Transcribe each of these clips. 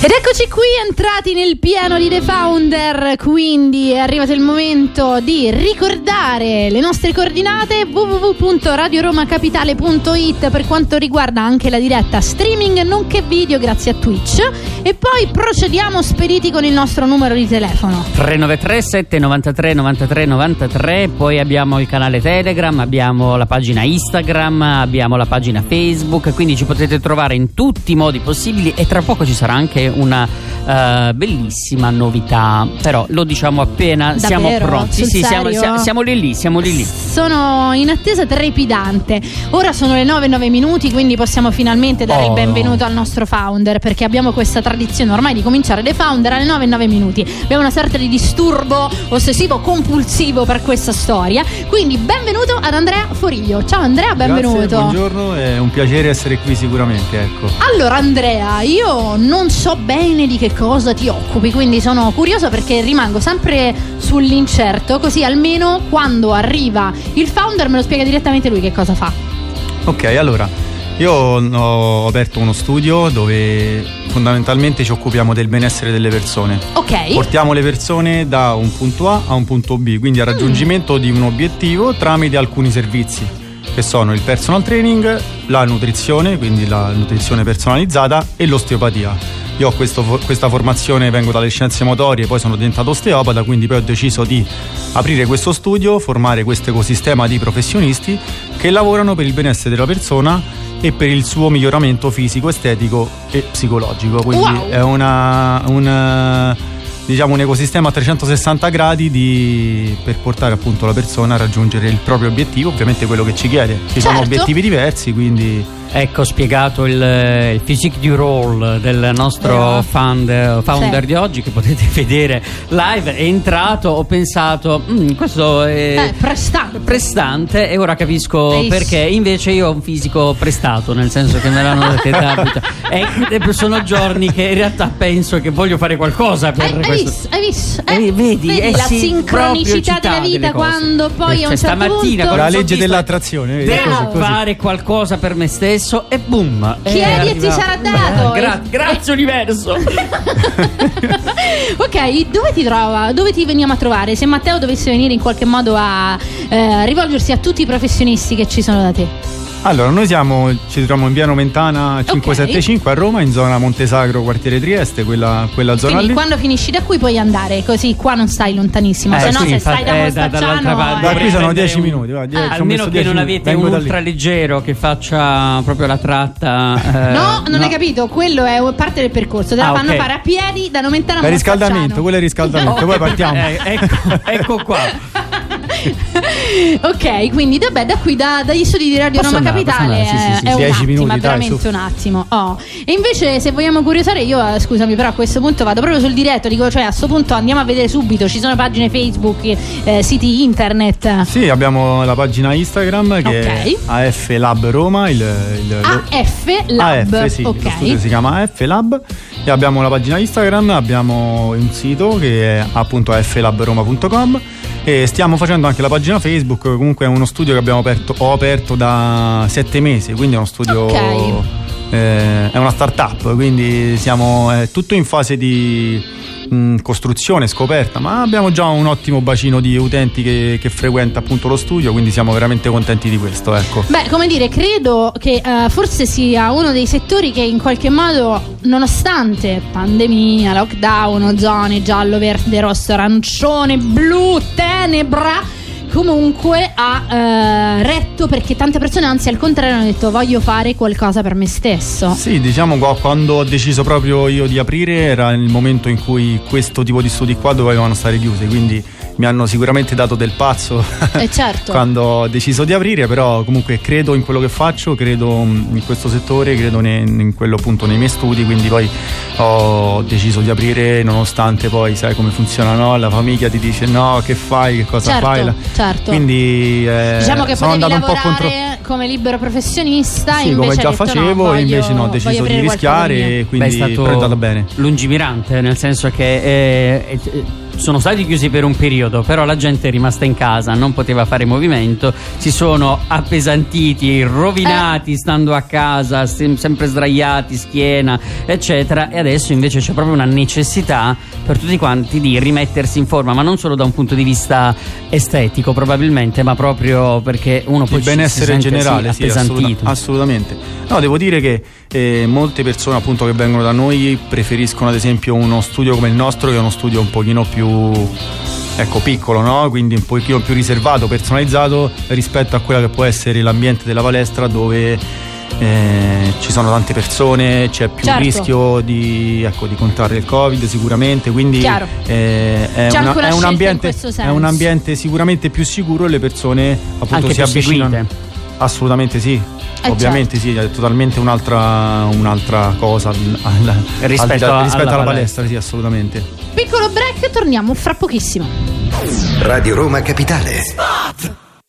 Ed eccoci qui entrati nel piano di The Founder, quindi è arrivato il momento di ricordare le nostre coordinate www.radioromacapitale.it per quanto riguarda anche la diretta streaming nonché video grazie a Twitch. E poi procediamo spediti con il nostro numero di telefono. 393 793 93 93 poi abbiamo il canale Telegram, abbiamo la pagina Instagram, abbiamo la pagina Facebook, quindi ci potete trovare in tutti i modi possibili e tra poco ci sarà anche una uh, bellissima novità, però lo diciamo appena Davvero? siamo pronti. Sul Sì, siamo, serio? siamo, siamo lì lì, siamo lì lì. Sono in attesa trepidante. Ora sono le 9 9 minuti, quindi possiamo finalmente dare il Oh. benvenuto al nostro founder perché abbiamo questa tradizione ormai di cominciare le founder alle 9 9 minuti. Abbiamo una sorta di disturbo ossessivo compulsivo per questa storia. Quindi benvenuto ad Andrea Foriglio. Ciao Andrea, benvenuto. Grazie, buongiorno, è un piacere essere qui sicuramente, ecco. Allora Andrea, io non so bene di che cosa ti occupi, quindi sono curiosa perché rimango sempre sull'incerto, così almeno quando arriva il founder me lo spiega direttamente lui che cosa fa. Ok, allora, io ho aperto uno studio dove fondamentalmente ci occupiamo del benessere delle persone. Ok. Portiamo le persone da un punto A a un punto B, quindi al raggiungimento di un obiettivo tramite alcuni servizi, che sono il personal training, la nutrizione, quindi la nutrizione personalizzata e l'osteopatia. Io ho questo- questa formazione, vengo dalle scienze motorie, poi sono diventato osteopata, quindi poi ho deciso di aprire questo studio, formare questo ecosistema di professionisti che lavorano per il benessere della persona e per il suo miglioramento fisico, estetico e psicologico. Quindi Wow. è una, un, diciamo, un ecosistema a 360 gradi di- per portare appunto la persona a raggiungere il proprio obiettivo, ovviamente quello che ci chiede. Ci sono Certo. obiettivi diversi, quindi Ecco spiegato il, il physique du role del nostro founder, founder Sì. di oggi che potete vedere live. È entrato, ho pensato, "Mm, questo è Eh, prestante. prestante e ora capisco Hai- perché invece io ho un fisico prestato, nel senso che me l'hanno dettato. e e sono giorni che in realtà penso che voglio fare qualcosa per Hai, hai questo. visto? Hai visto? Eh, vedi, eh la sì, sincronicità della vita quando poi Eh, a un cioè, certo stamattina, punto quando la legge dell'attrazione, vedi, Devo fare qualcosa per me stesso e boom. Chiedi è e ti arrivato. sarà dato. Eh, gra- grazie universo. ok, dove ti trova? Dove ti veniamo a trovare? Se Matteo dovesse venire in qualche modo a eh, rivolgersi a tutti i professionisti che ci sono da te. Allora, noi siamo, ci troviamo in via Nomentana 575 a Roma, in zona Montesagro, quartiere Trieste, quella, quella zona Quindi lì. quando finisci da qui puoi andare, così qua non stai lontanissimo. Eh, se no, sì, se stai da eh, da- Mostacciano. Da eh, qui sono prendere 10 un- minuti, va, die- ho Almeno che 10 non minuti. avete un da ultraleggero che faccia proprio la tratta. eh, No, non hai capito, quello è parte del percorso. Te la Ah, fanno ok. fare a piedi da Nomentana a È riscaldamento, Mostacciano. quello è riscaldamento, poi partiamo. Eh, ecco, ecco qua. ok, quindi vabbè, da qui da- dagli studi di Radio Posso Roma andare, Capitale andare, sì, sì, sì. è un 10 attimo, minuti, è dai, veramente su. un attimo. Oh. E invece se vogliamo curiosare io, eh, scusami, però a questo punto vado proprio sul diretto, dico, cioè a questo punto andiamo a vedere subito, ci sono pagine Facebook, eh, siti internet. Sì, abbiamo la pagina Instagram che Ok. è AF Lab Roma, il, il- AF Lab. AF, sì, ok. lo studio si chiama AF Lab e abbiamo la pagina Instagram, abbiamo un sito che è appunto aflabroma.com e stiamo facendo anche la pagina Facebook, comunque è uno studio che abbiamo aperto, ho aperto da sette mesi, quindi è uno studio... Ok. eh, è una startup, quindi siamo è tutto in fase di mh, costruzione, scoperta, ma abbiamo già un ottimo bacino di utenti che, che frequenta appunto lo studio, quindi siamo veramente contenti di questo, ecco. Beh, come dire, credo che eh, forse sia uno dei settori che in qualche modo, nonostante pandemia, lockdown, zone giallo, verde, rosso, arancione, blu, tenebra, comunque ha eh, retto perché tante persone, anzi al contrario, hanno detto voglio fare qualcosa per me stesso. Sì, diciamo qua- quando ho deciso proprio io di aprire era il momento in cui questo tipo di studi qua dovevano stare chiusi, quindi mi hanno sicuramente dato del pazzo eh certo. quando ho deciso di aprire, però comunque credo in quello che faccio, credo mm, in questo settore, credo ne, in quello appunto nei miei studi, quindi poi ho deciso di aprire nonostante poi sai come funziona, no? La famiglia ti dice no, che fai, che cosa certo, fai? Certo. Quindi eh, diciamo che sono andato un po' contro come libero professionista sì, come già facevo no, voglio, e invece no, ho deciso di rischiare e quindi Beh, è stato bene. Lungimirante, nel senso che eh, eh, sono stati chiusi per un periodo, però la gente è rimasta in casa, non poteva fare movimento, si sono appesantiti, rovinati eh. stando a casa, sem- sempre sdraiati, schiena, eccetera, e adesso invece c'è proprio una necessità per tutti quanti di rimettersi in forma, ma non solo da un punto di vista estetico probabilmente, ma proprio perché uno poi il benessere in generale, sì, assoluta- assolutamente. No, devo dire che eh, molte persone appunto che vengono da noi preferiscono ad esempio uno studio come il nostro che è uno studio un pochino più ecco, piccolo, no? quindi un pochino più riservato, personalizzato rispetto a quella che può essere l'ambiente della palestra dove eh, ci sono tante persone, c'è più certo. rischio di, ecco, di, contrarre il Covid sicuramente, quindi eh, è, una, è, un ambiente, è, un ambiente, sicuramente più sicuro e le persone appunto Anche si avvicinano. Seguite. Assolutamente sì. Eh Ovviamente certo. sì, è totalmente un'altra, un'altra cosa al, rispetto, al, rispetto alla, alla palestra, sì, assolutamente. Piccolo break, torniamo fra pochissimo. Radio Roma Capitale. Spot!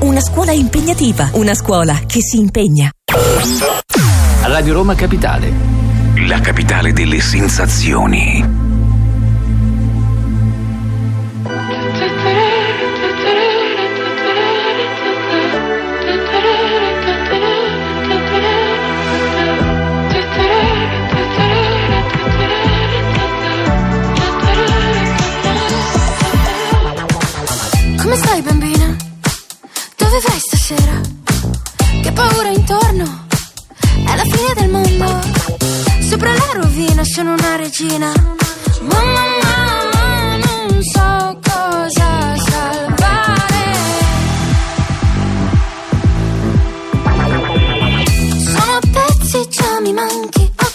una scuola impegnativa, una scuola che si impegna. Radio Roma Capitale, la capitale delle sensazioni. Stasera? Che paura intorno? È la fine del mondo. Sopra la rovina sono una regina. Mamma, mamma, non so cosa salvare. Sono pezzi, già mi manchi.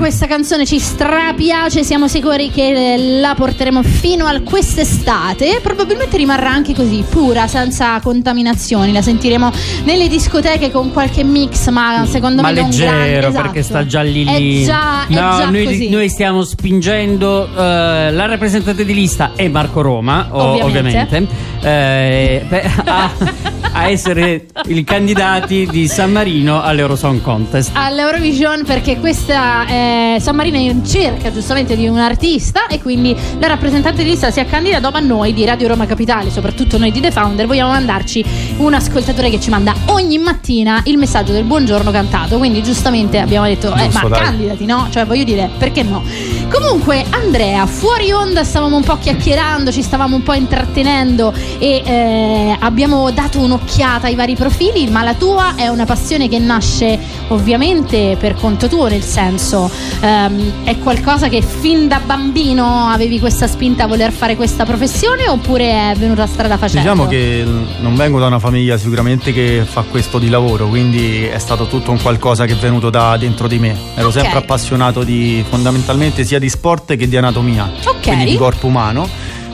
questa canzone ci strapiace, siamo sicuri che la porteremo fino al quest'estate. Probabilmente rimarrà anche così, pura, senza contaminazioni. La sentiremo nelle discoteche con qualche mix, ma secondo Ma me non leggero grande, esatto. perché sta già lì lì. È già, è no, già noi, così. noi stiamo spingendo eh, la rappresentante di lista è Marco Roma, Ovviamente. ovviamente, eh, per- a, a essere i candidati di San Marino all'Eurosong Contest. all'Eurovision perché questa è San Marino è in cerca giustamente di un artista e quindi la rappresentante di lista si è candidato ma noi di Radio Roma Capitale soprattutto noi di The Founder vogliamo mandarci un ascoltatore che ci manda ogni mattina il messaggio del buongiorno cantato quindi giustamente abbiamo detto eh, ma dai. candidati no? cioè voglio dire perché no comunque Andrea fuori onda stavamo un po' chiacchierando ci stavamo un po' intrattenendo e eh, abbiamo dato un'occhiata ai vari profili ma la tua è una passione che nasce ovviamente per conto tuo nel senso ehm, è qualcosa che fin da bambino avevi questa spinta a voler fare questa professione oppure è venuta strada facendo? Diciamo che non vengo da una famiglia sicuramente che fa questo di lavoro, quindi è stato tutto un qualcosa che è venuto da dentro di me. Ero Ok. sempre appassionato di fondamentalmente sia di sport che di anatomia, Ok. quindi di corpo umano.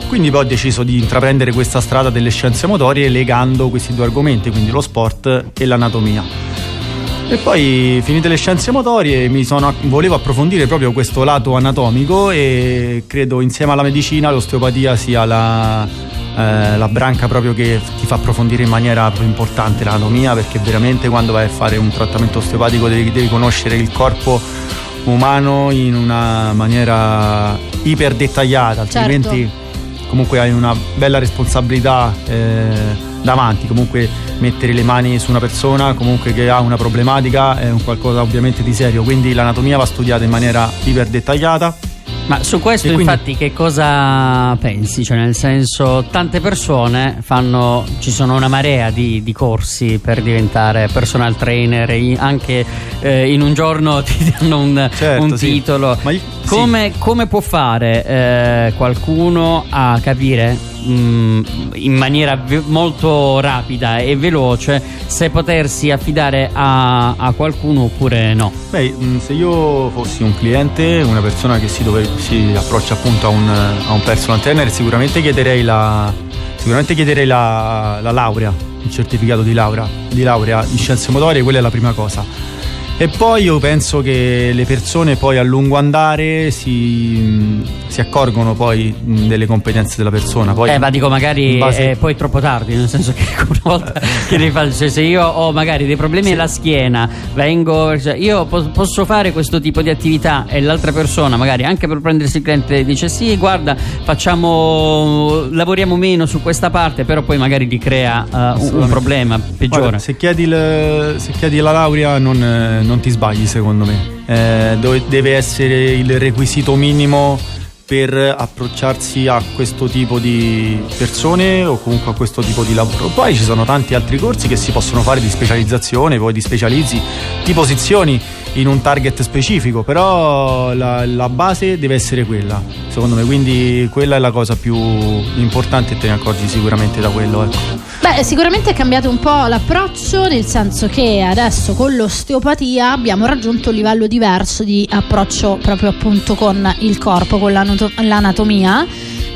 Quindi poi ho deciso di intraprendere questa strada delle scienze motorie legando questi due argomenti, quindi lo sport e l'anatomia. E poi finite le scienze motorie mi sono, volevo approfondire proprio questo lato anatomico e credo insieme alla medicina l'osteopatia sia la, eh, la branca proprio che ti fa approfondire in maniera più importante l'anatomia perché veramente quando vai a fare un trattamento osteopatico devi, devi conoscere il corpo umano in una maniera iper dettagliata Certo. altrimenti comunque hai una bella responsabilità eh, davanti, comunque mettere le mani su una persona comunque che ha una problematica è un qualcosa ovviamente di serio, quindi l'anatomia va studiata in maniera iper dettagliata. Ma su questo quindi- infatti che cosa pensi? Cioè nel senso tante persone fanno, ci sono una marea di, di corsi per diventare personal trainer, anche eh, in un giorno ti danno un, Certo, un sì. titolo. Ma come, come può fare eh, qualcuno a capire mh, in maniera ve- molto rapida e veloce se potersi affidare a, a qualcuno oppure no? Beh, mh, se io fossi un cliente, una persona che si, dove- si approccia appunto a un, a un personal trainer, sicuramente chiederei la, sicuramente chiederei la, la laurea, il certificato di laurea, di laurea in scienze motorie, quella è la prima cosa. E poi io penso che le persone poi a lungo andare si, mh, si accorgono poi mh, delle competenze della persona. Poi Eh, ma dico, magari base- è poi troppo tardi, nel senso che una volta che devi fare, cioè, se io ho magari dei problemi alla schiena, vengo, cioè, io po- posso fare questo tipo di attività e l'altra persona, magari anche per prendersi il cliente, dice sì, guarda, facciamo, lavoriamo meno su questa parte, però poi magari gli crea eh, un, un problema peggiore. Guarda, se, chiedi il- se chiedi la laurea non, eh, non ti sbagli secondo me. Eh, deve essere il requisito minimo per approcciarsi a questo tipo di persone o comunque a questo tipo di lavoro. Poi ci sono tanti altri corsi che si possono fare di specializzazione, poi ti specializzi, ti posizioni in un target specifico, però la, la base deve essere quella, secondo me, quindi quella è la cosa più importante e te ne accorgi sicuramente da quello. Ecco. Beh, sicuramente è cambiato un po' l'approccio, nel senso che adesso con l'osteopatia abbiamo raggiunto un livello diverso di approccio proprio appunto con il corpo, con l'anato- l'anatomia.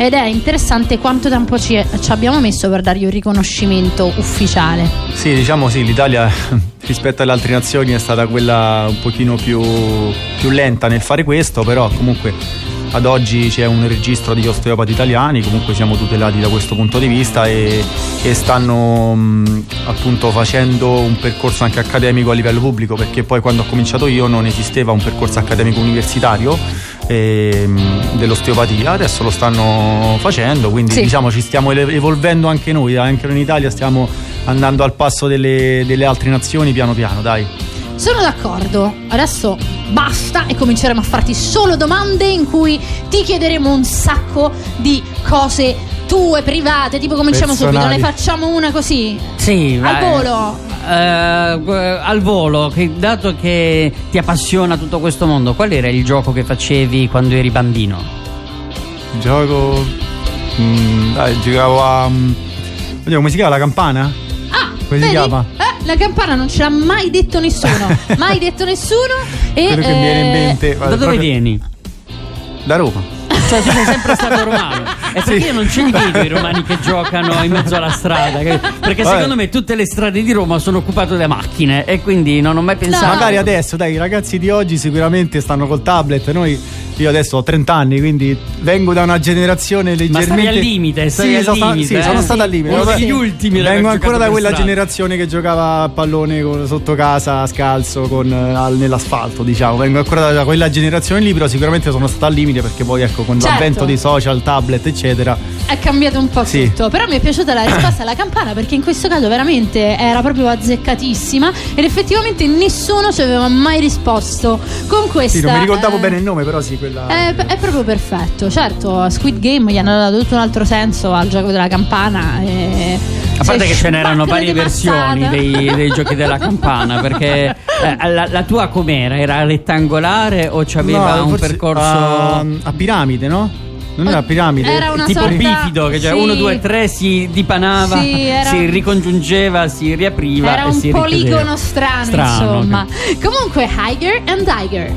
Ed è interessante quanto tempo ci, ci abbiamo messo per dargli un riconoscimento ufficiale. Sì, diciamo sì, l'Italia rispetto alle altre nazioni è stata quella un pochino più, più lenta nel fare questo, però comunque ad oggi c'è un registro di osteopati italiani, comunque siamo tutelati da questo punto di vista e, e stanno mh, appunto facendo un percorso anche accademico a livello pubblico, perché poi quando ho cominciato io non esisteva un percorso accademico universitario ehm, dell'osteopatia, adesso lo stanno facendo, quindi Sì. diciamo ci stiamo evolvendo anche noi, anche noi in Italia stiamo andando al passo delle, delle altre nazioni piano piano, dai. Sono d'accordo, adesso basta e cominceremo a farti solo domande in cui ti chiederemo un sacco di cose tue, private, tipo cominciamo subito, Personali. ne facciamo una così. Sì, Al vai. volo. Eh, al volo, che, dato che ti appassiona tutto questo mondo, qual era il gioco che facevi quando eri bambino? Gioco. mm, dai, giocavo a. oddio, come si chiama la campana? Come si vedi? chiama? Eh, la campana non ce l'ha mai detto nessuno. mai detto nessuno. E, Quello che mi viene in eh, mente. Da dove vieni? Da Roma. Cioè, tu sei sempre stato romano. E perché Sì. io non ce li vedo i romani che giocano in mezzo alla strada? Perché Vabbè. secondo me tutte le strade di Roma sono occupate da macchine e quindi non ho mai pensato. Magari adesso, dai, i ragazzi di oggi sicuramente stanno col tablet. Noi, io adesso ho 30 anni, quindi vengo da una generazione leggermente. stai al limite, sì, al sono, sta- limite, sì, eh? sono Sì. stato al limite. Uno degli ultimi Vengo ancora da quella strada. generazione che giocava a pallone con- sotto casa, scalzo, con, eh, al- nell'asfalto, diciamo. Vengo ancora da quella generazione lì, però sicuramente sono stato al limite perché poi, ecco, con Certo. l'avvento dei social, tablet, eccetera. È cambiato un po' Sì. tutto. Però mi è piaciuta la risposta alla campana perché in questo caso veramente era proprio azzeccatissima ed effettivamente nessuno ci aveva mai risposto con questa. Sì, non mi ricordavo eh, bene il nome, però sì, quella. È, è proprio perfetto, certo, a Squid Game gli hanno dato tutto un altro senso al gioco della campana. E A parte si che ce n'erano varie versioni dei, dei giochi della campana, perché eh, la, la tua com'era? Era rettangolare o c'aveva No, un forse percorso A, a piramide, no? Non era a piramide. Era una tipo sorta- bifido, che cioè sì. 1, 2, 3 si dipanava, Sì, era- si ricongiungeva, si riapriva Era e un si poligono strano, Strano, insomma. ok. Comunque, Higer and Tiger.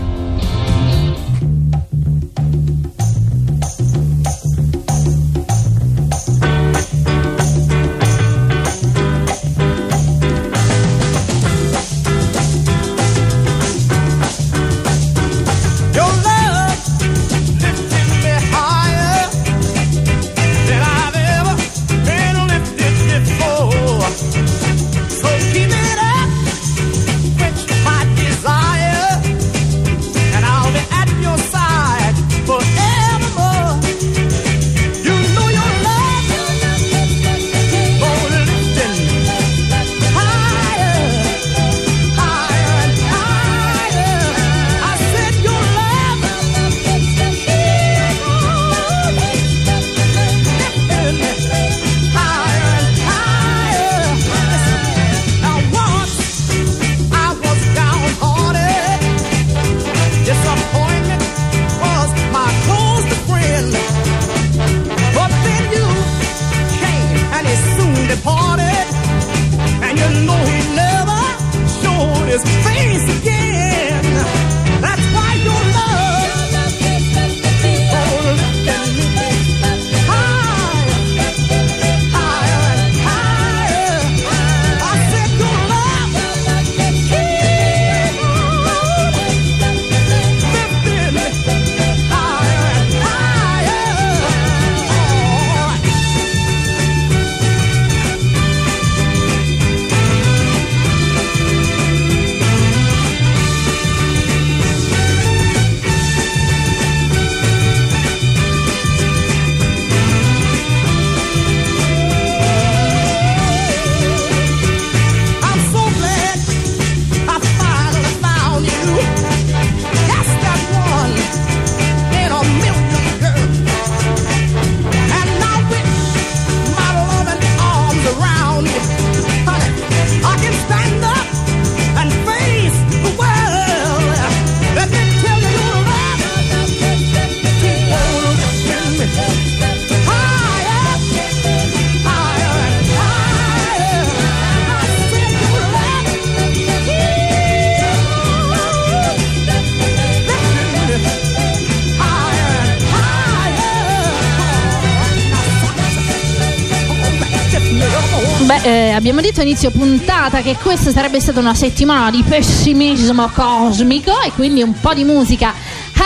Abbiamo detto inizio puntata che questa sarebbe stata una settimana di pessimismo cosmico e quindi un po' di musica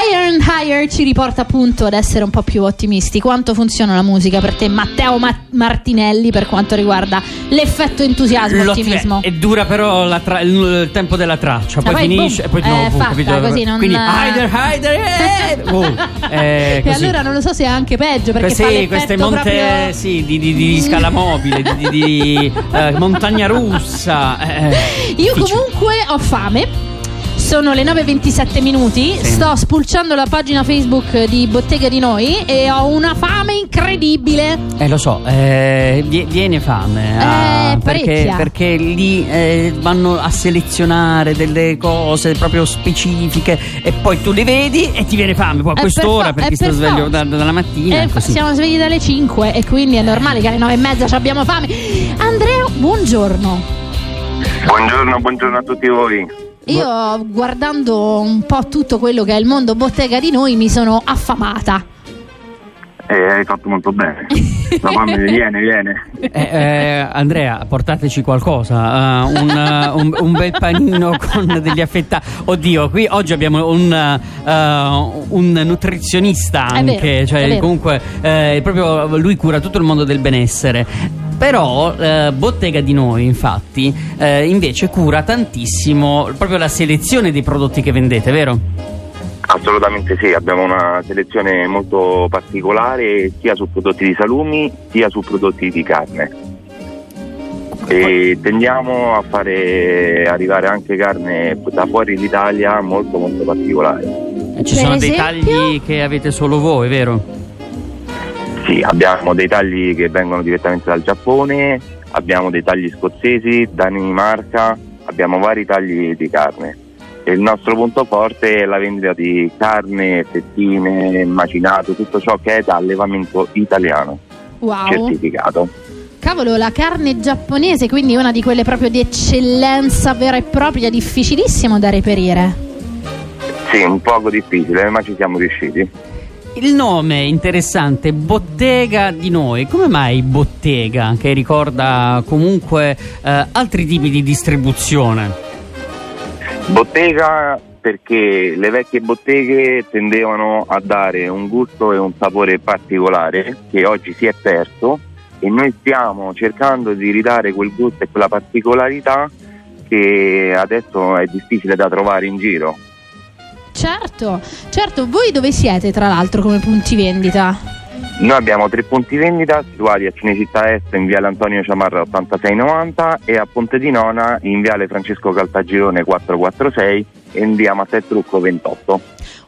higher and higher ci riporta appunto ad essere un po' più ottimisti. Quanto funziona la musica per te, Matteo Ma- Martinelli, per quanto riguarda l'effetto entusiasmo, L'ottim- ottimismo? E dura però tra- il, tempo della traccia, poi poi finisce boom, e poi nuovo è boom, fatta così, non- Quindi Hider, Hider, eh, oh, eh, E allora non lo so se è anche peggio perché Sì, fa l'effetto queste monte proprio... sì, di, di- di scala mobile, di, di- di, eh, montagna russa. eh, Io difficile. comunque ho fame. Sono le 9.27 minuti. Sì. Sto spulciando la pagina Facebook di Bottega di Noi e ho una fame incredibile. Eh, lo so, eh, vie- viene fame. ah, Eh, perché, parecchia. perché lì eh, vanno a selezionare delle cose proprio specifiche e poi tu le vedi e ti viene fame. Poi a quest'ora, per per, fo- chi eh, sta per sveglio da- dalla mattina. Eh, così. siamo svegli dalle 5 e quindi è normale che alle 9 e mezza ci abbiamo fame. Andrea, buongiorno. Buongiorno, buongiorno a tutti voi. Io guardando un po' tutto quello che è il mondo Bottega di Noi mi sono affamata. Eh, hai fatto molto bene. La fame viene, viene. Eh, eh, Andrea, portateci qualcosa, eh, un, eh, un- un bel panino con degli affettati. Oddio, qui oggi abbiamo un, eh, un nutrizionista anche, vero, cioè vero. comunque eh, proprio lui cura tutto il mondo del benessere. Però eh, Bottega di Noi, infatti, eh, invece cura tantissimo proprio la selezione dei prodotti che vendete, vero? Assolutamente sì, abbiamo una selezione molto particolare sia su prodotti di salumi sia su prodotti di carne. E tendiamo a fare arrivare anche carne da fuori l'Italia molto molto particolare. Eh, Ci Per sono dei esempio? tagli che avete solo voi, vero? Sì, abbiamo dei tagli che vengono direttamente dal Giappone, abbiamo dei tagli scozzesi, Danimarca, abbiamo vari tagli di carne. E il nostro punto forte è la vendita di carne, fettine, macinato, tutto ciò che è da allevamento italiano, Wow. certificato. Cavolo, la carne giapponese, quindi una di quelle proprio di eccellenza vera e propria, difficilissimo da reperire. Sì, un poco difficile, ma ci siamo riusciti. Il nome interessante, Bottega di Noi. Come mai Bottega, che ricorda comunque eh, altri tipi di distribuzione? Bottega perché le vecchie botteghe tendevano a dare un gusto e un sapore particolare che oggi si è perso e noi stiamo cercando di ridare quel gusto e quella particolarità che adesso è difficile da trovare in giro. Certo, certo, voi dove siete tra l'altro come punti vendita? Noi abbiamo tre punti vendita situati a Cinecittà Est in viale Antonio Ciamarra 8690 e a Ponte di Nona in viale Francesco Caltagirone 446 e in via Matteo Trucco 28.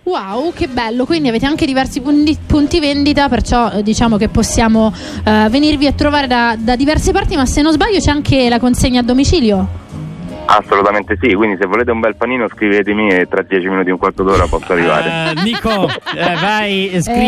Wow, che bello, quindi avete anche diversi punti, punti vendita, perciò eh, diciamo che possiamo eh, venirvi a trovare da, da diverse parti, ma se non sbaglio c'è anche la consegna a domicilio. Assolutamente sì, quindi se volete un bel panino scrivetemi e tra 10 minuti un quarto d'ora posso arrivare. Eh, Nico, eh, vai, scrivi.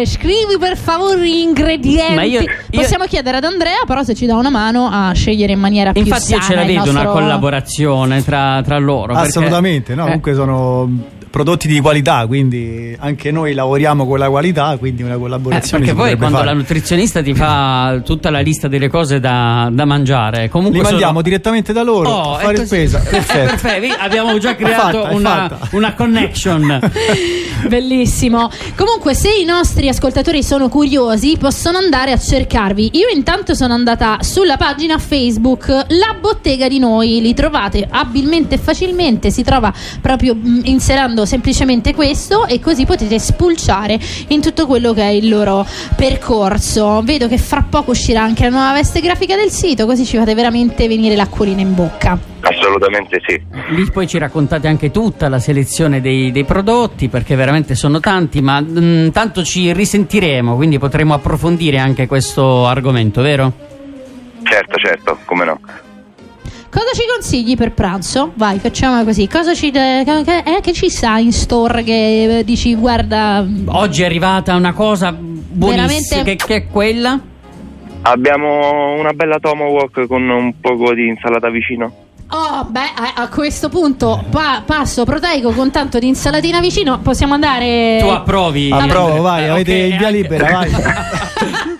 Eh, scrivi per favore gli ingredienti. Ma io- io- Possiamo chiedere ad Andrea, però se ci dà una mano a scegliere in maniera più Infatti io ce sana la vedo una nostro- collaborazione tra, tra loro. perché- Assolutamente, no? eh, Comunque sono prodotti di qualità, quindi anche noi lavoriamo con la qualità, quindi una Eh, collaborazione perché si poi quando fare. la nutrizionista ti fa tutta la lista delle cose da, da mangiare, comunque Li mandiamo sono- direttamente da loro Oh, a è fare così. spesa. Eh, Perfetto. perfetto, abbiamo già creato fatta, una, una connection. Bellissimo. Comunque, se i nostri ascoltatori sono curiosi, possono andare a cercarvi. Io intanto sono andata sulla pagina Facebook La Bottega di Noi. Li trovate abilmente e facilmente. Si trova proprio mh, inserendo semplicemente questo e così potete spulciare in tutto quello che è il loro percorso. Vedo che fra poco uscirà anche la nuova veste grafica del sito, così ci fate veramente venire l'acquolina in bocca. Assolutamente sì. Lì poi ci raccontate anche tutta la selezione dei, dei prodotti perché veramente sono tanti, ma mm, tanto ci risentiremo, quindi potremo approfondire anche questo argomento, vero? Certo, certo, come no. Cosa ci consigli per pranzo? Vai, facciamo così. Cosa ci, eh, che ci sta in store che eh, dici, guarda, Oggi è arrivata una cosa buonissima, Veramente- che, che è quella? Abbiamo una bella tomahawk con un poco di insalata vicino. Oh, beh, a, a questo punto pa- passo proteico con tanto di insalatina vicino. Possiamo andare. Tu approvi? Approvo, vai, Eh, avete ok, il via libera, vai.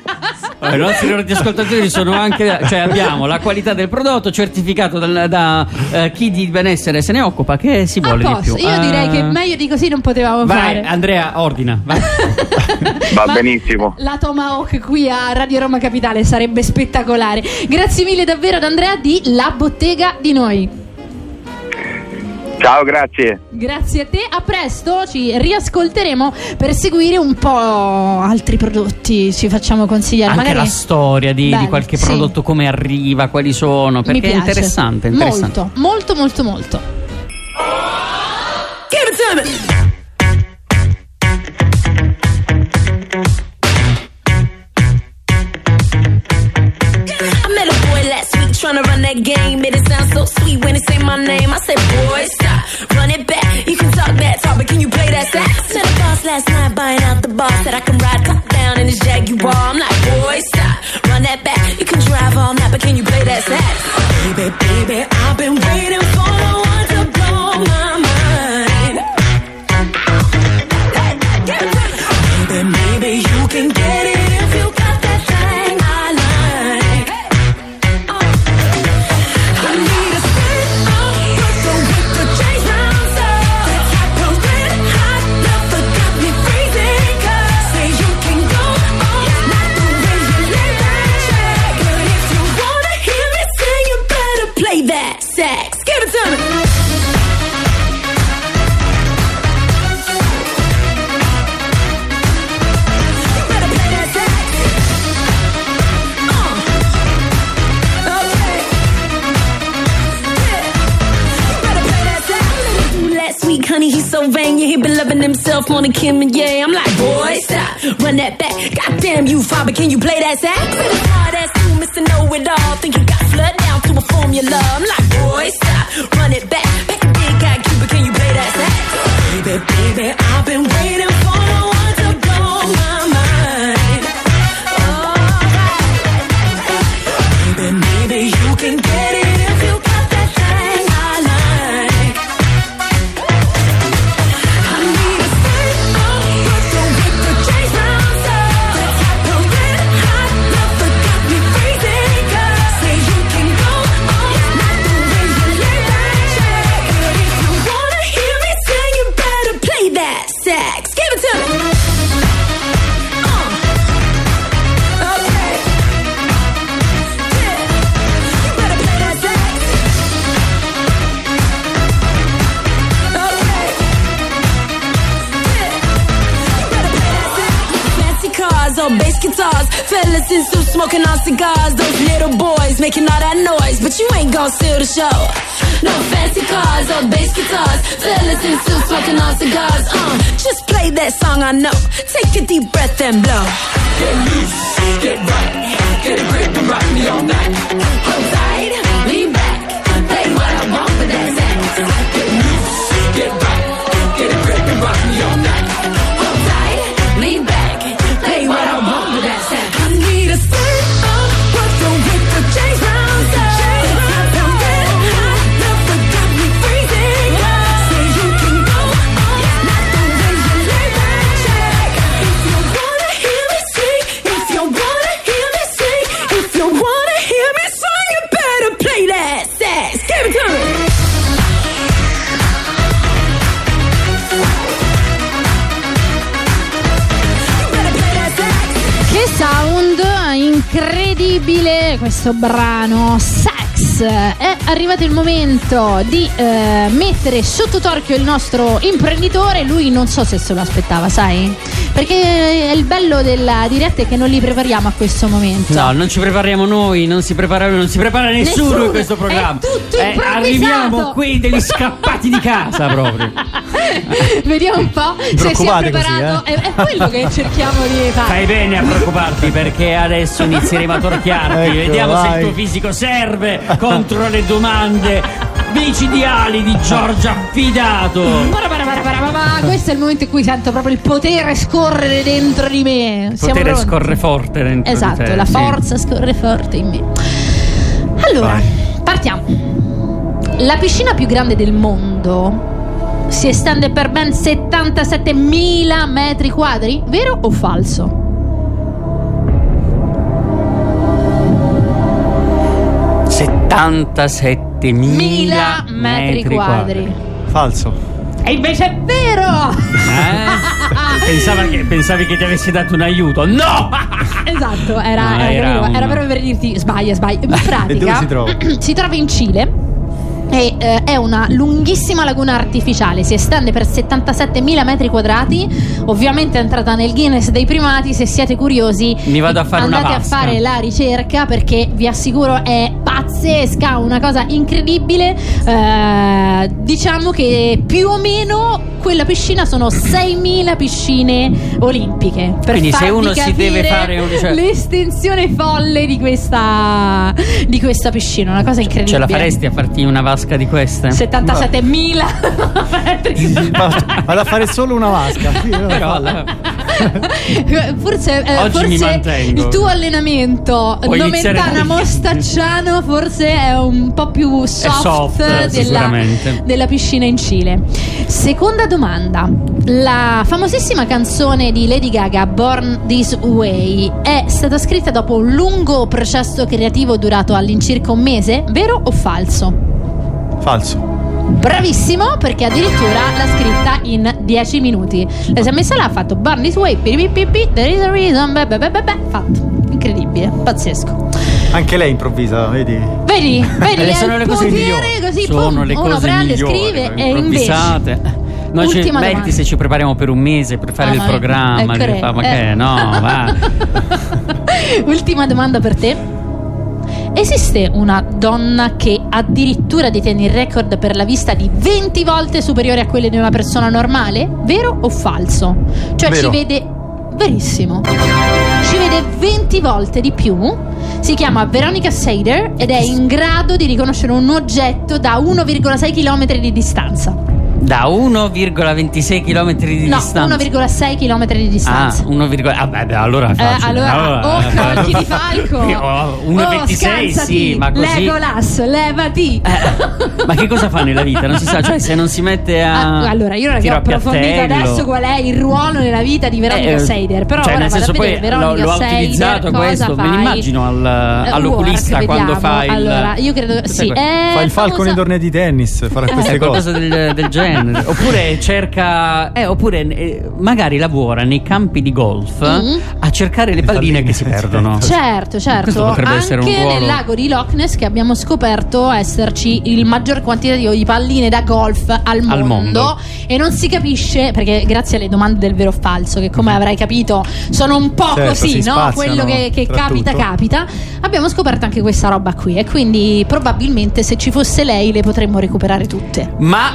I nostri radioascoltatori sono anche, cioè abbiamo la qualità del prodotto certificato dal- da eh, chi di benessere se ne occupa, che si vuole di più. Io direi Eh, che meglio di così non potevamo Vai, fare. Andrea, ordina. vai. Va Ma benissimo. La Tomahawk qui a Radio Roma Capitale sarebbe spettacolare. Grazie mille davvero ad Andrea di La Bottega di Noi. Ciao, grazie. Grazie a te, a presto, ci riascolteremo per seguire un po' altri prodotti, ci facciamo consigliare. Anche Magari la storia di, di Bello, qualche sì. prodotto, come arriva, quali sono, Mi perché è interessante, interessante. Molto, molto, molto, molto. Give it to me. That game. Made it sound so sweet when he say my name. I said, boy, stop, run it back. You can talk that talk, but can you play that sax? Met a boss last night buying out the bar. Said I can ride top down in his Jaguar. I'm like, boy, stop, run that back. You can drive all night, but can you play that sax? Baby, baby, himself more than Kim and Ye. I'm like, boy, stop, run that back. Goddamn you, father, can you play that sax? Hard ass you, Mr. Know It All. Think you got flood down to a formula. I'm like, boy, stop, run it back. Questo brano Sax è arrivato il momento di eh, mettere sotto torchio il nostro imprenditore. Lui non so se se lo aspettava sai perché il bello della diretta è che non li prepariamo a questo momento No, non ci prepariamo noi, non si prepara, non si prepara nessuno, Nessuno, in questo programma. è tutto Eh, improvvisato. arriviamo qui degli scappati di casa proprio. vediamo un po' se si è Preoccupate così, preparato eh. è, è quello che cerchiamo di fare Fai bene a preoccuparti perché adesso inizieremo a torchiarti. Ecco, Vediamo se il vai. tuo fisico serve contro le domande micidiali di Giorgia para, para, para, para, para. questo è il momento in cui sento proprio il potere scorrere dentro di me Il Siamo potere pronti? scorre forte dentro Esatto, di te. la sì. forza scorre forte in me. Allora, Vai. partiamo. La piscina più grande del mondo si estende per ben 77.000 metri quadri, vero o falso? 77.000 Mila metri quadri. Falso. E invece è vero! Eh? Pensava che- pensavi che ti avessi dato un aiuto? No! Esatto, era, No, era, era un- Era proprio per dirti sbaglia, sbaglia. In pratica E dove si trova? si trova in Cile. E eh, è una lunghissima laguna artificiale, si estende per 77.000 metri quadrati. Ovviamente è entrata nel Guinness dei primati. Se siete curiosi, Mi vado a fare una andate a vasca. fare la ricerca perché vi assicuro è pazzesca. una cosa incredibile. Eh, diciamo che più o meno quella piscina sono 6.000 piscine olimpiche. Per Quindi se uno si deve fare un- cioè- l'estensione folle di questa, di questa piscina, una cosa incredibile. Ce la faresti a farti una vasca di queste? 77.000 metri. Vado a fare solo una vasca. Sì, no, Però. forse, eh, Oggi mi forse mantengo. il tuo allenamento Puoi Nomentana Mostacciano forse è un po' più soft, soft, della, della piscina in Cile. Seconda domanda. La famosissima canzone di Lady Gaga Born This Way è stata scritta dopo un lungo processo creativo durato all'incirca un mese, vero o falso? Falso. Bravissimo perché addirittura l'ha scritta in 10 minuti. Lei si è messa là, ha fatto Burn this way, there is a reason, beh, beh, beh, beh, beh, fatto. Incredibile, pazzesco. Anche lei improvvisa, vedi? Vedi, vedi, Eh, sono le cose potere migliori. così, sono pum, le uno cose prende, migliori, scrive e invece improvvisate. Noi ci meriti domanda. se ci prepariamo per un mese per fare Ah, il ma- programma. che fa- ma eh. che no, va. Ultima domanda per te. Esiste una donna che addirittura detiene il record per la vista di 20 volte superiore a quelle di una persona normale? Vero o falso? Cioè Vero. ci vede verissimo. Ci vede 20 volte di più. Si chiama Veronica Seider ed è in grado di riconoscere un oggetto da 1,6 km di distanza. Da 1,26 km di No, distanza. 1,6 km di Ah, distanza. 1, ah, beh, beh, allora è Eh, facile. allora, oh, eh, occhi di falco. Oh, 1,26 Oh, sì, ma così. Legolas, levati. Eh, ma che cosa fa nella vita? Non si sa, cioè se non si mette a. Ah, allora, io tiro ho approfondito piattello. adesso qual è il ruolo nella vita di Veronica Eh, Seider. Però cioè, ora nel vado senso a poi vedere lo, Veronica lo ha Seider, utilizzato cosa questo. Me fai? l'immagino al, Eh, all'oculista work, quando fa il. Allora, io credo sì. Fa il falco famosa- nei tornei di tennis, farà queste Eh, qualcosa cose. del, del genere. Oppure cerca. Eh, oppure eh, magari lavora nei campi di golf Mm. a cercare le palline che si perdono. Certo, certo. Questo potrebbe Anche essere un ruolo. nel lago di Loch Ness che abbiamo scoperto esserci il maggior quantitativo di palline da golf al mondo, Al mondo. e non si capisce perché grazie alle domande del vero o falso che come avrai capito sono un po' Certo, così, no? Quello che, che capita tutto. capita. Abbiamo scoperto anche questa roba qui e quindi probabilmente se ci fosse lei le potremmo recuperare tutte. Ma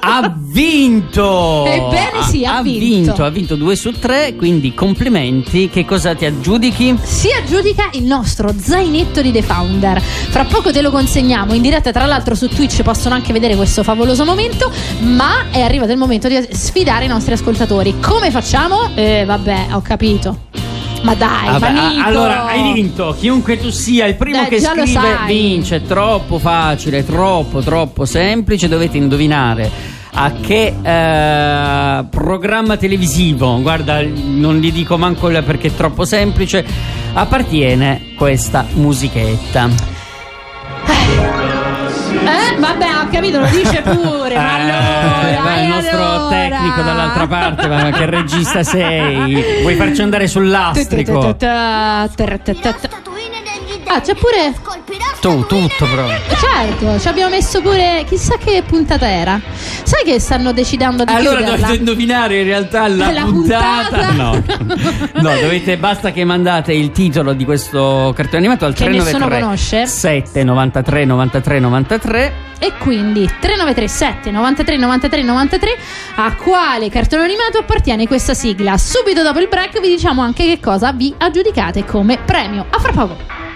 ha vinto! Ebbene sì, ha vinto. Ha vinto due su tre, quindi complimenti. Che cosa ti aggiudichi? Si aggiudica il nostro zainetto di The Founder. Fra poco te lo consegniamo in diretta, tra l'altro su Twitch possono anche vedere questo favoloso momento, ma è arrivato il momento di sfidare i nostri ascoltatori. Come facciamo? Eh, vabbè, ho capito. Ma dai, Vabbè, ma allora hai vinto. Chiunque tu sia, il primo Eh, che già lo scrive sai. vince. È troppo facile, troppo, troppo semplice. Dovete indovinare a che eh, programma televisivo. Guarda, non gli dico manco il- perché è troppo semplice. Appartiene questa musichetta. Eh, vabbè, ho capito, lo dice pure. ma Eh, allora, va e il nostro allora? tecnico dall'altra parte, ma che regista sei? Vuoi farci andare sull'astrico? Ah, c'è pure. Tu, tutto proprio. Certo, ci abbiamo messo pure. Chissà che puntata era. Sai che stanno decidendo di Allora chiuderla? dovete indovinare in realtà la, La puntata. puntata. No, no, dovete basta che mandate il titolo di questo cartone animato al Che 393 nessuno conosce. 7 93 93 93. E quindi 3937 93 93 93 a quale cartone animato appartiene questa sigla? Subito dopo il break vi diciamo anche che cosa vi aggiudicate come premio. A fra poco.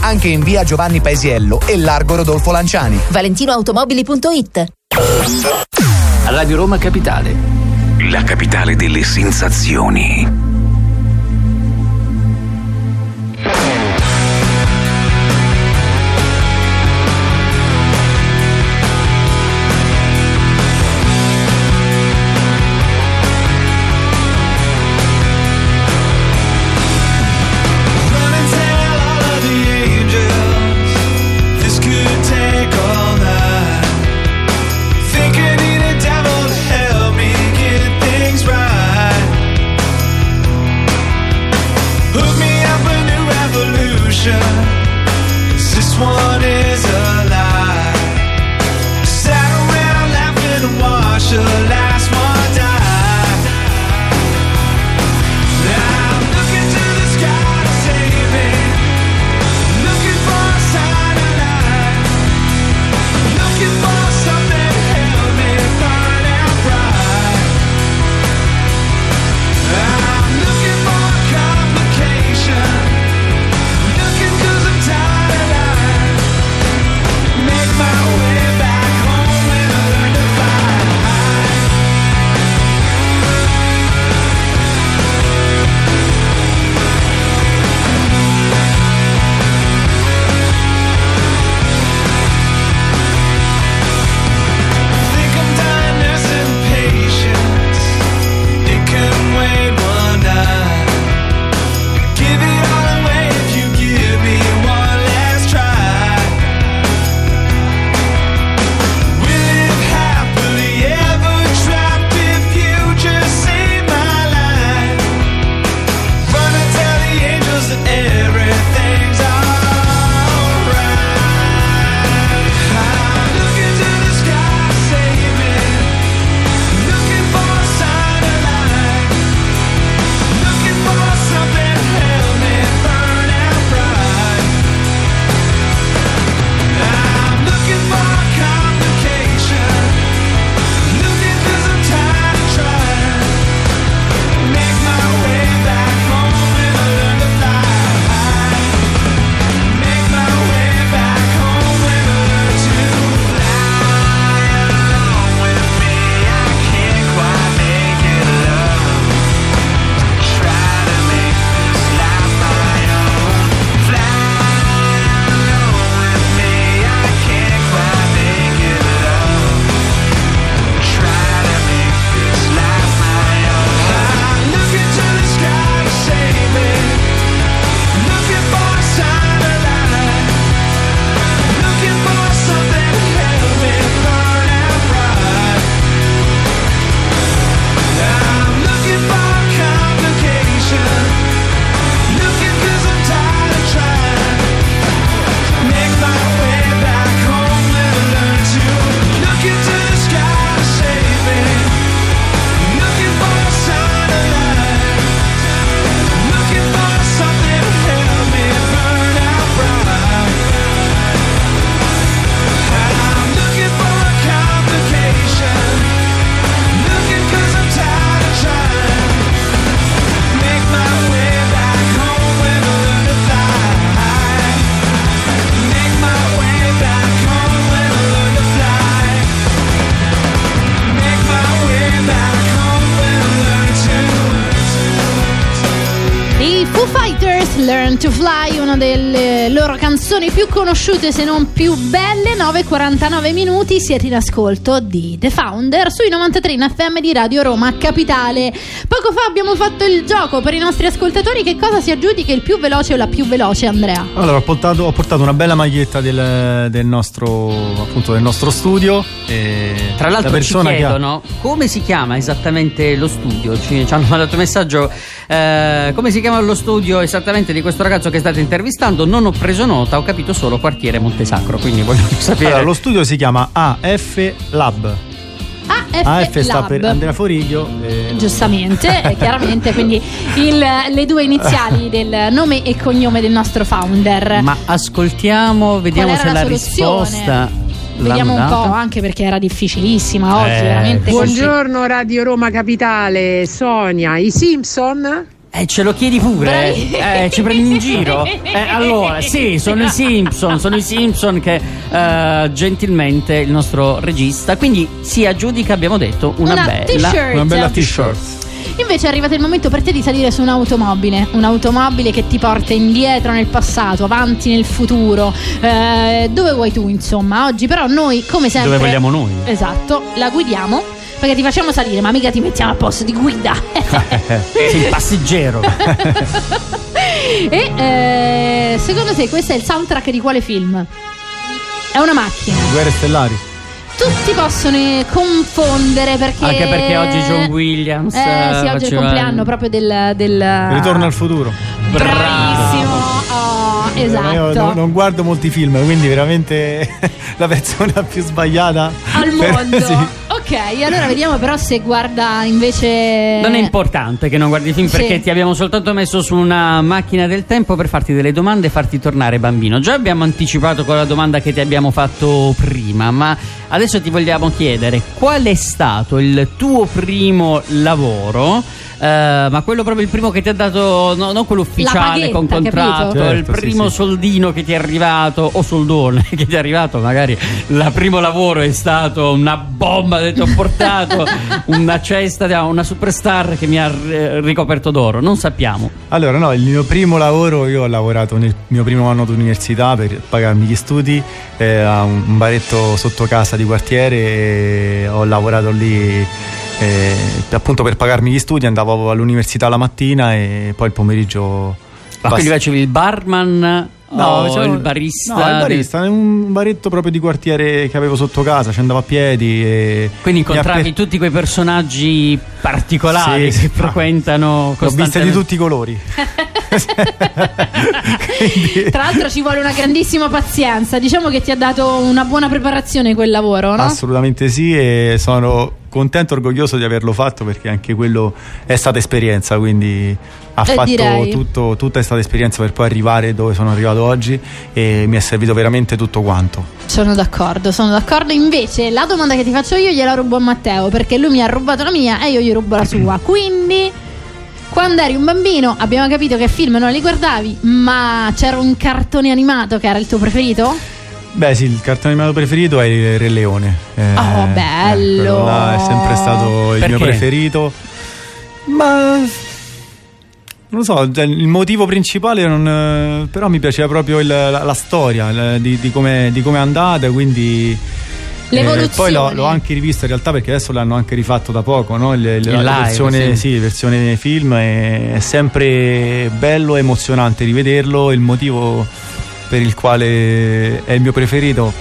anche in via Giovanni Paesiello e largo Rodolfo Lanciani. ValentinoAutomobili.it Radio Roma Capitale. La capitale delle sensazioni. Canzoni più conosciute se non più belle, 9.49 minuti, siete in ascolto di The Founder sui 93 in FM di Radio Roma Capitale. Poco fa abbiamo fatto il gioco per i nostri ascoltatori, che cosa si aggiudica il più veloce o la più veloce Andrea? Allora, ho portato, ho portato una bella maglietta del, del nostro, appunto, del nostro studio. e Tra la l'altro ci persona che ha- chiedono come si chiama esattamente lo studio. Ci, ci hanno mandato un messaggio. eh, come si chiama lo studio esattamente di questo ragazzo che state intervistando? Non ho preso nota, ho capito solo quartiere Montesacro. Quindi voglio sapere. Allora, lo studio si chiama AF Lab. AF, AF sta per Andrea Foriglio. e- Giustamente, eh, chiaramente, quindi il- le due iniziali del nome e cognome del nostro founder. Ma ascoltiamo, vediamo se la la, risposta. Vediamo un po', anche perché era difficilissima oggi, Eh, veramente. Buongiorno Radio Roma Capitale, Sonia, i Simpson? Eh, ce lo chiedi pure? Eh, ci prendi in giro? Eh, allora, sì, sono i Simpson, sono i Simpson che eh, gentilmente il nostro regista, quindi si aggiudica, abbiamo detto, una, Una bella t-shirt. Una bella t-shirt. Invece è arrivato il momento per te di salire su un'automobile, un'automobile che ti porta indietro nel passato, avanti nel futuro, eh, dove vuoi tu insomma. Oggi però noi come sempre... Dove vogliamo noi. Esatto, la guidiamo perché ti facciamo salire, ma mica ti mettiamo a posto di guida. Sei il passeggero. e eh, secondo te questo è il soundtrack di quale film? È una macchina. Guerre stellari. Tutti possono confondere perché... Anche perché oggi John Williams. Eh sì, oggi è il faceva- compleanno proprio del... del... Ritorno al futuro. Bravissimo. Oh, Eh, Io esatto. non, non guardo molti film, quindi veramente la persona più sbagliata Al per- mondo. sì. Ok, allora vediamo però se guarda invece... Non è importante che non guardi i film Sì. perché ti abbiamo soltanto messo su una macchina del tempo per farti delle domande e farti tornare bambino. Già abbiamo anticipato con la domanda che ti abbiamo fatto prima, ma adesso ti vogliamo chiedere qual è stato il tuo primo lavoro? Eh, ma quello proprio il primo che ti ha dato, no, non quello ufficiale paghetta, con contratto, capito? il Certo, sì, primo sì. soldino che ti è arrivato, o soldone che ti è arrivato, magari il primo lavoro è stato una bomba, ti ho portato una cesta, una superstar che mi ha ricoperto d'oro, non sappiamo. Allora, no, il mio primo lavoro, io ho lavorato nel mio primo anno d'università per pagarmi gli studi eh, a un un baretto sotto casa di quartiere e ho lavorato lì eh, appunto per pagarmi gli studi, andavo all'università la mattina e poi il pomeriggio... Ma basta- quindi facevi il barman o facevo- il barista? No, il barista, è un baretto proprio di quartiere che avevo sotto casa, ci andavo a piedi e... Quindi incontravi per- tutti quei personaggi particolari Sì, che frequentano L'ho viste di tutti i colori. Tra l'altro ci vuole una grandissima pazienza. Diciamo che ti ha dato una buona preparazione quel lavoro, no? Assolutamente sì e sono contento e orgoglioso di averlo fatto perché anche quello è stata esperienza, quindi ha Eh, fatto tutto, tutta è stata esperienza per poi arrivare dove sono arrivato oggi e mi è servito veramente tutto quanto. Sono d'accordo, sono d'accordo. Invece la domanda che ti faccio io gliela rubo a Matteo perché lui mi ha rubato la mia e io gli rubo la sua. Quindi quando eri un bambino abbiamo capito che film non li guardavi, ma c'era un cartone animato che era il tuo preferito? Beh sì, il cartone animato preferito è il Re Leone. Eh, Oh, eh, bello. quello là è sempre stato il Perché? mio preferito. Ma... Non lo so, cioè, il motivo principale non, eh, però mi piaceva proprio il- la, la storia il- di, di come di come è andata, quindi... eh, L'evoluzione. poi l'ho, l'ho anche rivisto in realtà perché adesso l'hanno anche rifatto da poco, no? Il- il- la live, versione, sì. sì, versione film è, è sempre bello e emozionante rivederlo. Il motivo per il quale è il mio preferito,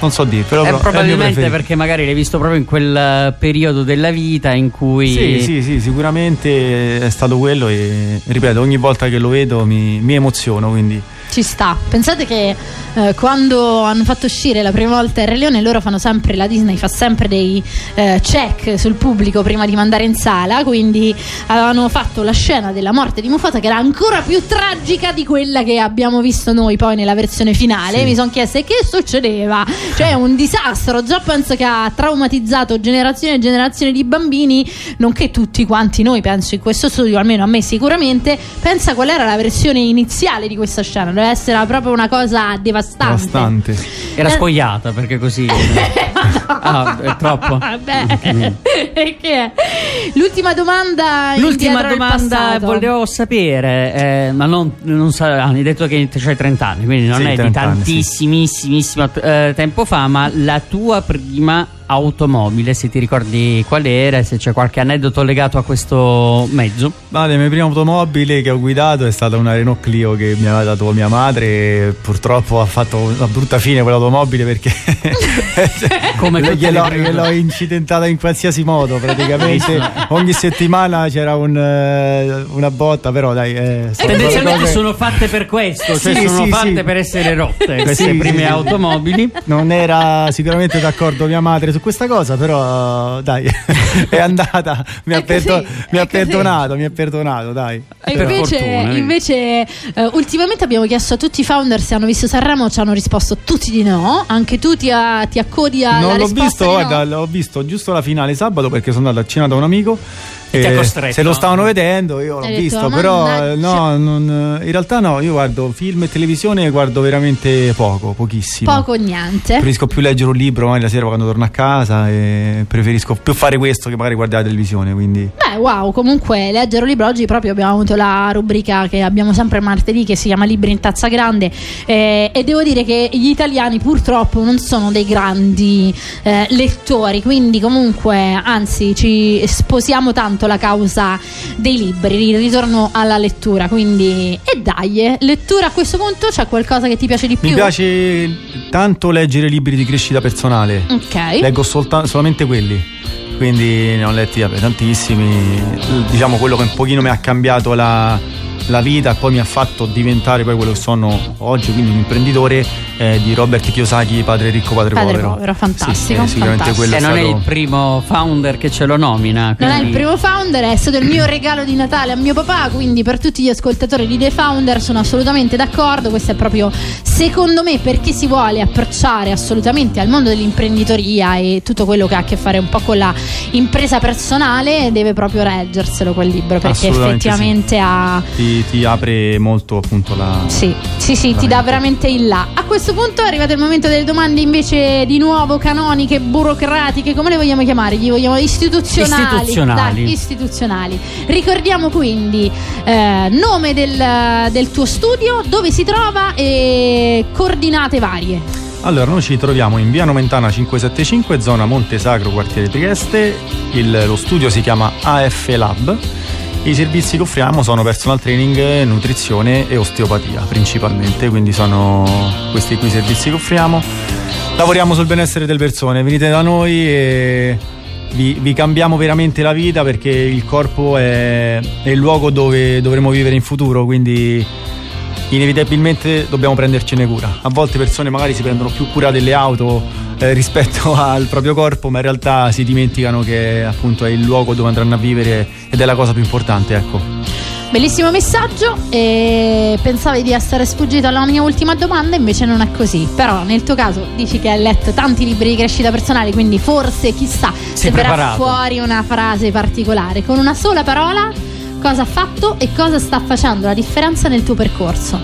non so dire, però Eh, è probabilmente perché magari l'hai visto proprio in quel eh, periodo della vita in cui Sì, sì, sì, sicuramente è stato quello e ripeto, ogni volta che lo vedo mi, mi emoziono, quindi Ci sta. Pensate che eh, quando hanno fatto uscire la prima volta il Re Leone, loro fanno sempre, la Disney fa sempre dei eh, check sul pubblico prima di mandare in sala. Quindi avevano fatto la scena della morte di Mufasa, che era ancora più tragica di quella che abbiamo visto noi poi nella versione finale. Sì. Mi sono chiesta "E che succedeva. Cioè, un disastro. Già penso che ha traumatizzato generazioni e generazioni di bambini, nonché tutti quanti noi, penso in questo studio, almeno a me sicuramente. Pensa qual era la versione iniziale di questa scena. Deve essere proprio una cosa devastante. devastante. era Eh. spogliata perché così Ah, è troppo. Che è? L'ultima domanda. L'ultima domanda volevo sapere, eh, ma non, non sa, ah, hai detto che hai 30 anni, quindi non Sì, è di 30 anni, sì. tantissimissimo eh, tempo fa, ma la tua prima automobile, se ti ricordi qual era se c'è qualche aneddoto legato a questo mezzo. Ma la mia prima automobile che ho guidato è stata una Renault Clio che mi aveva dato mia madre purtroppo ha fatto una brutta fine quell'automobile perché Come gliel'ho, gliel'ho incidentata in qualsiasi modo praticamente ogni settimana c'era un, eh, una botta però dai eh, sono Tendenzialmente cose- sono fatte per questo, cioè Sì, sono sì, fatte sì. per essere rotte queste prime automobili. non era sicuramente d'accordo mia madre su questa cosa però dai è andata mi, ha, perdo- mi ha perdonato mi ha perdonato dai E Per invece, fortuna, invece, eh, ultimamente abbiamo chiesto a tutti i founder se hanno visto Sanremo, ci hanno risposto tutti di no. Anche tu ti, a- ti accodi alla non l'ho risposta visto, di no? guarda, l'ho visto giusto la finale sabato perché sono andato a cena da un amico. E ti ha e costretto. se lo stavano vedendo, io l'ho detto, visto, però eh, "Mannaggia". no, non- in realtà no, io guardo film e televisione guardo veramente poco, pochissimo. Poco o niente. Preferisco più leggere un libro magari la sera quando torno a casa e preferisco più fare questo che magari guardare la televisione, quindi Beh, wow, comunque leggere un libro oggi proprio abbiamo avuto la rubrica che abbiamo sempre martedì che si chiama Libri in tazza grande eh, e devo dire che gli italiani purtroppo non sono dei grandi eh, lettori, quindi comunque anzi ci sposiamo tanto la causa dei libri, ritorno alla lettura, quindi e dai, eh, lettura a questo punto c'è qualcosa che ti piace di più? mi piace tanto leggere libri di crescita personale. Ok. Leggo solta- solamente quelli, quindi ne ho letti vabbè, tantissimi. Diciamo quello che un pochino mi ha cambiato la, la vita e poi mi ha fatto diventare poi quello che sono oggi, quindi un imprenditore eh, di Robert Kiyosaki, padre ricco, padre, Padre povero. povero, fantastico, Sì, eh, sicuramente fantastico. quello E è non è il primo founder che ce lo nomina. Non è il quindi- primo founder, è stato il mio regalo di Natale a mio papà, quindi per tutti gli ascoltatori di The Founder sono assolutamente d'accordo, questo è proprio secondo me per chi si vuole approcciare assolutamente al mondo dell'imprenditoria e tutto quello che ha a che fare un po' con la impresa personale deve proprio reggerselo quel libro perché effettivamente ha Ti, ti apre molto appunto la... sì, sì, sì, ti dà veramente il là. A questo punto è arrivato il momento delle domande invece di nuovo canoniche, burocratiche, come le vogliamo chiamare? Gli vogliamo istituzionali. Istituzionali. Dai, istituzionali. Ricordiamo quindi eh, nome del, del tuo studio, dove si trova e coordinate varie. Allora, noi ci troviamo in via Nomentana 575, zona Monte Sacro, quartiere Trieste. Il- lo studio si chiama AF Lab. I servizi che offriamo sono personal training, nutrizione e osteopatia principalmente, quindi sono questi qui i servizi che offriamo. Lavoriamo sul benessere delle persone, venite da noi e vi, vi cambiamo veramente la vita perché il corpo è, è il luogo dove dovremo vivere in futuro, quindi inevitabilmente dobbiamo prendercene cura. A volte persone magari si prendono più cura delle auto eh, rispetto al proprio corpo, ma in realtà si dimenticano che appunto è il luogo dove andranno a vivere ed è la cosa più importante, ecco. Bellissimo messaggio e pensavi di essere sfuggito alla mia ultima domanda, invece non è così. Però nel tuo caso dici che hai letto tanti libri di crescita personale, quindi forse chissà se verrà preparato. fuori una frase particolare. Con una sola parola, cosa ha fatto e cosa sta facendo la differenza nel tuo percorso?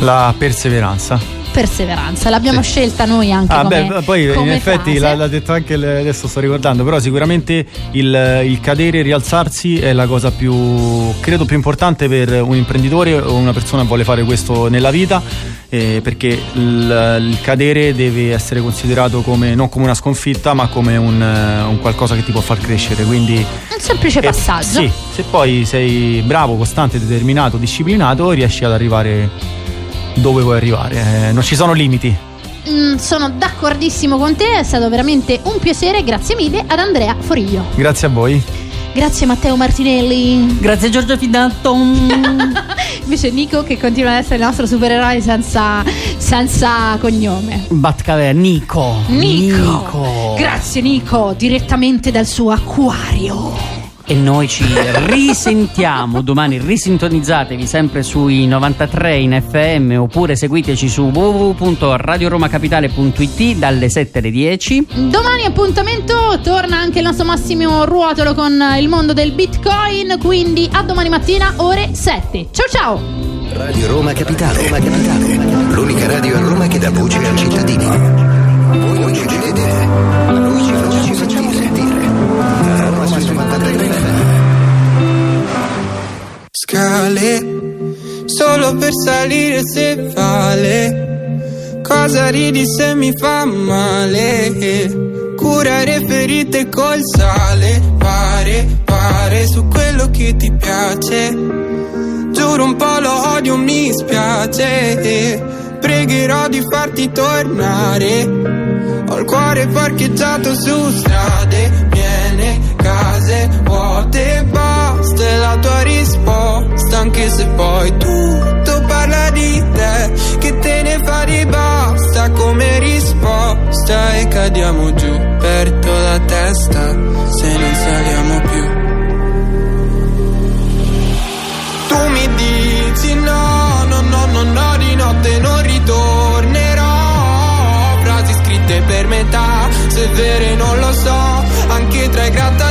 La perseveranza. Perseveranza, l'abbiamo scelta noi anche Ah, come, beh, poi in come effetti frase. l'ha, l'ha detto anche il- adesso sto ricordando, però sicuramente il, il cadere e rialzarsi è la cosa più credo più importante per un imprenditore o una persona che vuole fare questo nella vita, eh, perché il, il cadere deve essere considerato come non come una sconfitta, ma come un, un qualcosa che ti può far crescere. Quindi Un semplice eh, passaggio. sì, se poi sei bravo, costante, determinato, disciplinato, riesci ad arrivare dove vuoi arrivare. Eh, non ci sono limiti. Mm, sono d'accordissimo con te, è stato veramente un piacere. Grazie mille ad Andrea Foriglio. Grazie a voi. Grazie Matteo Martinelli. Grazie Giorgio Fidato. Invece Nico che continua ad essere il nostro supereroe senza, senza cognome. Batcave, Nico. Nico. Grazie Nico, direttamente dal suo acquario. E noi ci risentiamo domani. Risintonizzatevi sempre sui 93 in FM oppure seguiteci su www.radioromacapitale.it dalle 7 alle 10. Domani appuntamento torna anche il nostro Massimo Ruotolo con il mondo del Bitcoin, quindi a domani mattina ore 7. Ciao ciao! Radio Roma Capitale. Roma Capitale. L'unica radio a Roma che dà voce ai cittadini. Per salire se vale. Cosa ridi se mi fa male? Curare ferite col sale, pare, pare su quello che ti piace. Giuro un po' lo odio, mi spiace. Pregherò di farti tornare. Ho il cuore parcheggiato su strade piene, case vuote, basta è la tua risposta, anche se poi tutto parla di te, che te ne fa di basta come risposta e cadiamo giù, perdo la testa se non saliamo più. Tu mi dici no, no, no, no, no, di notte non ritornerò. Frasi scritte per metà, se vere non lo so, anche tra i grattacieli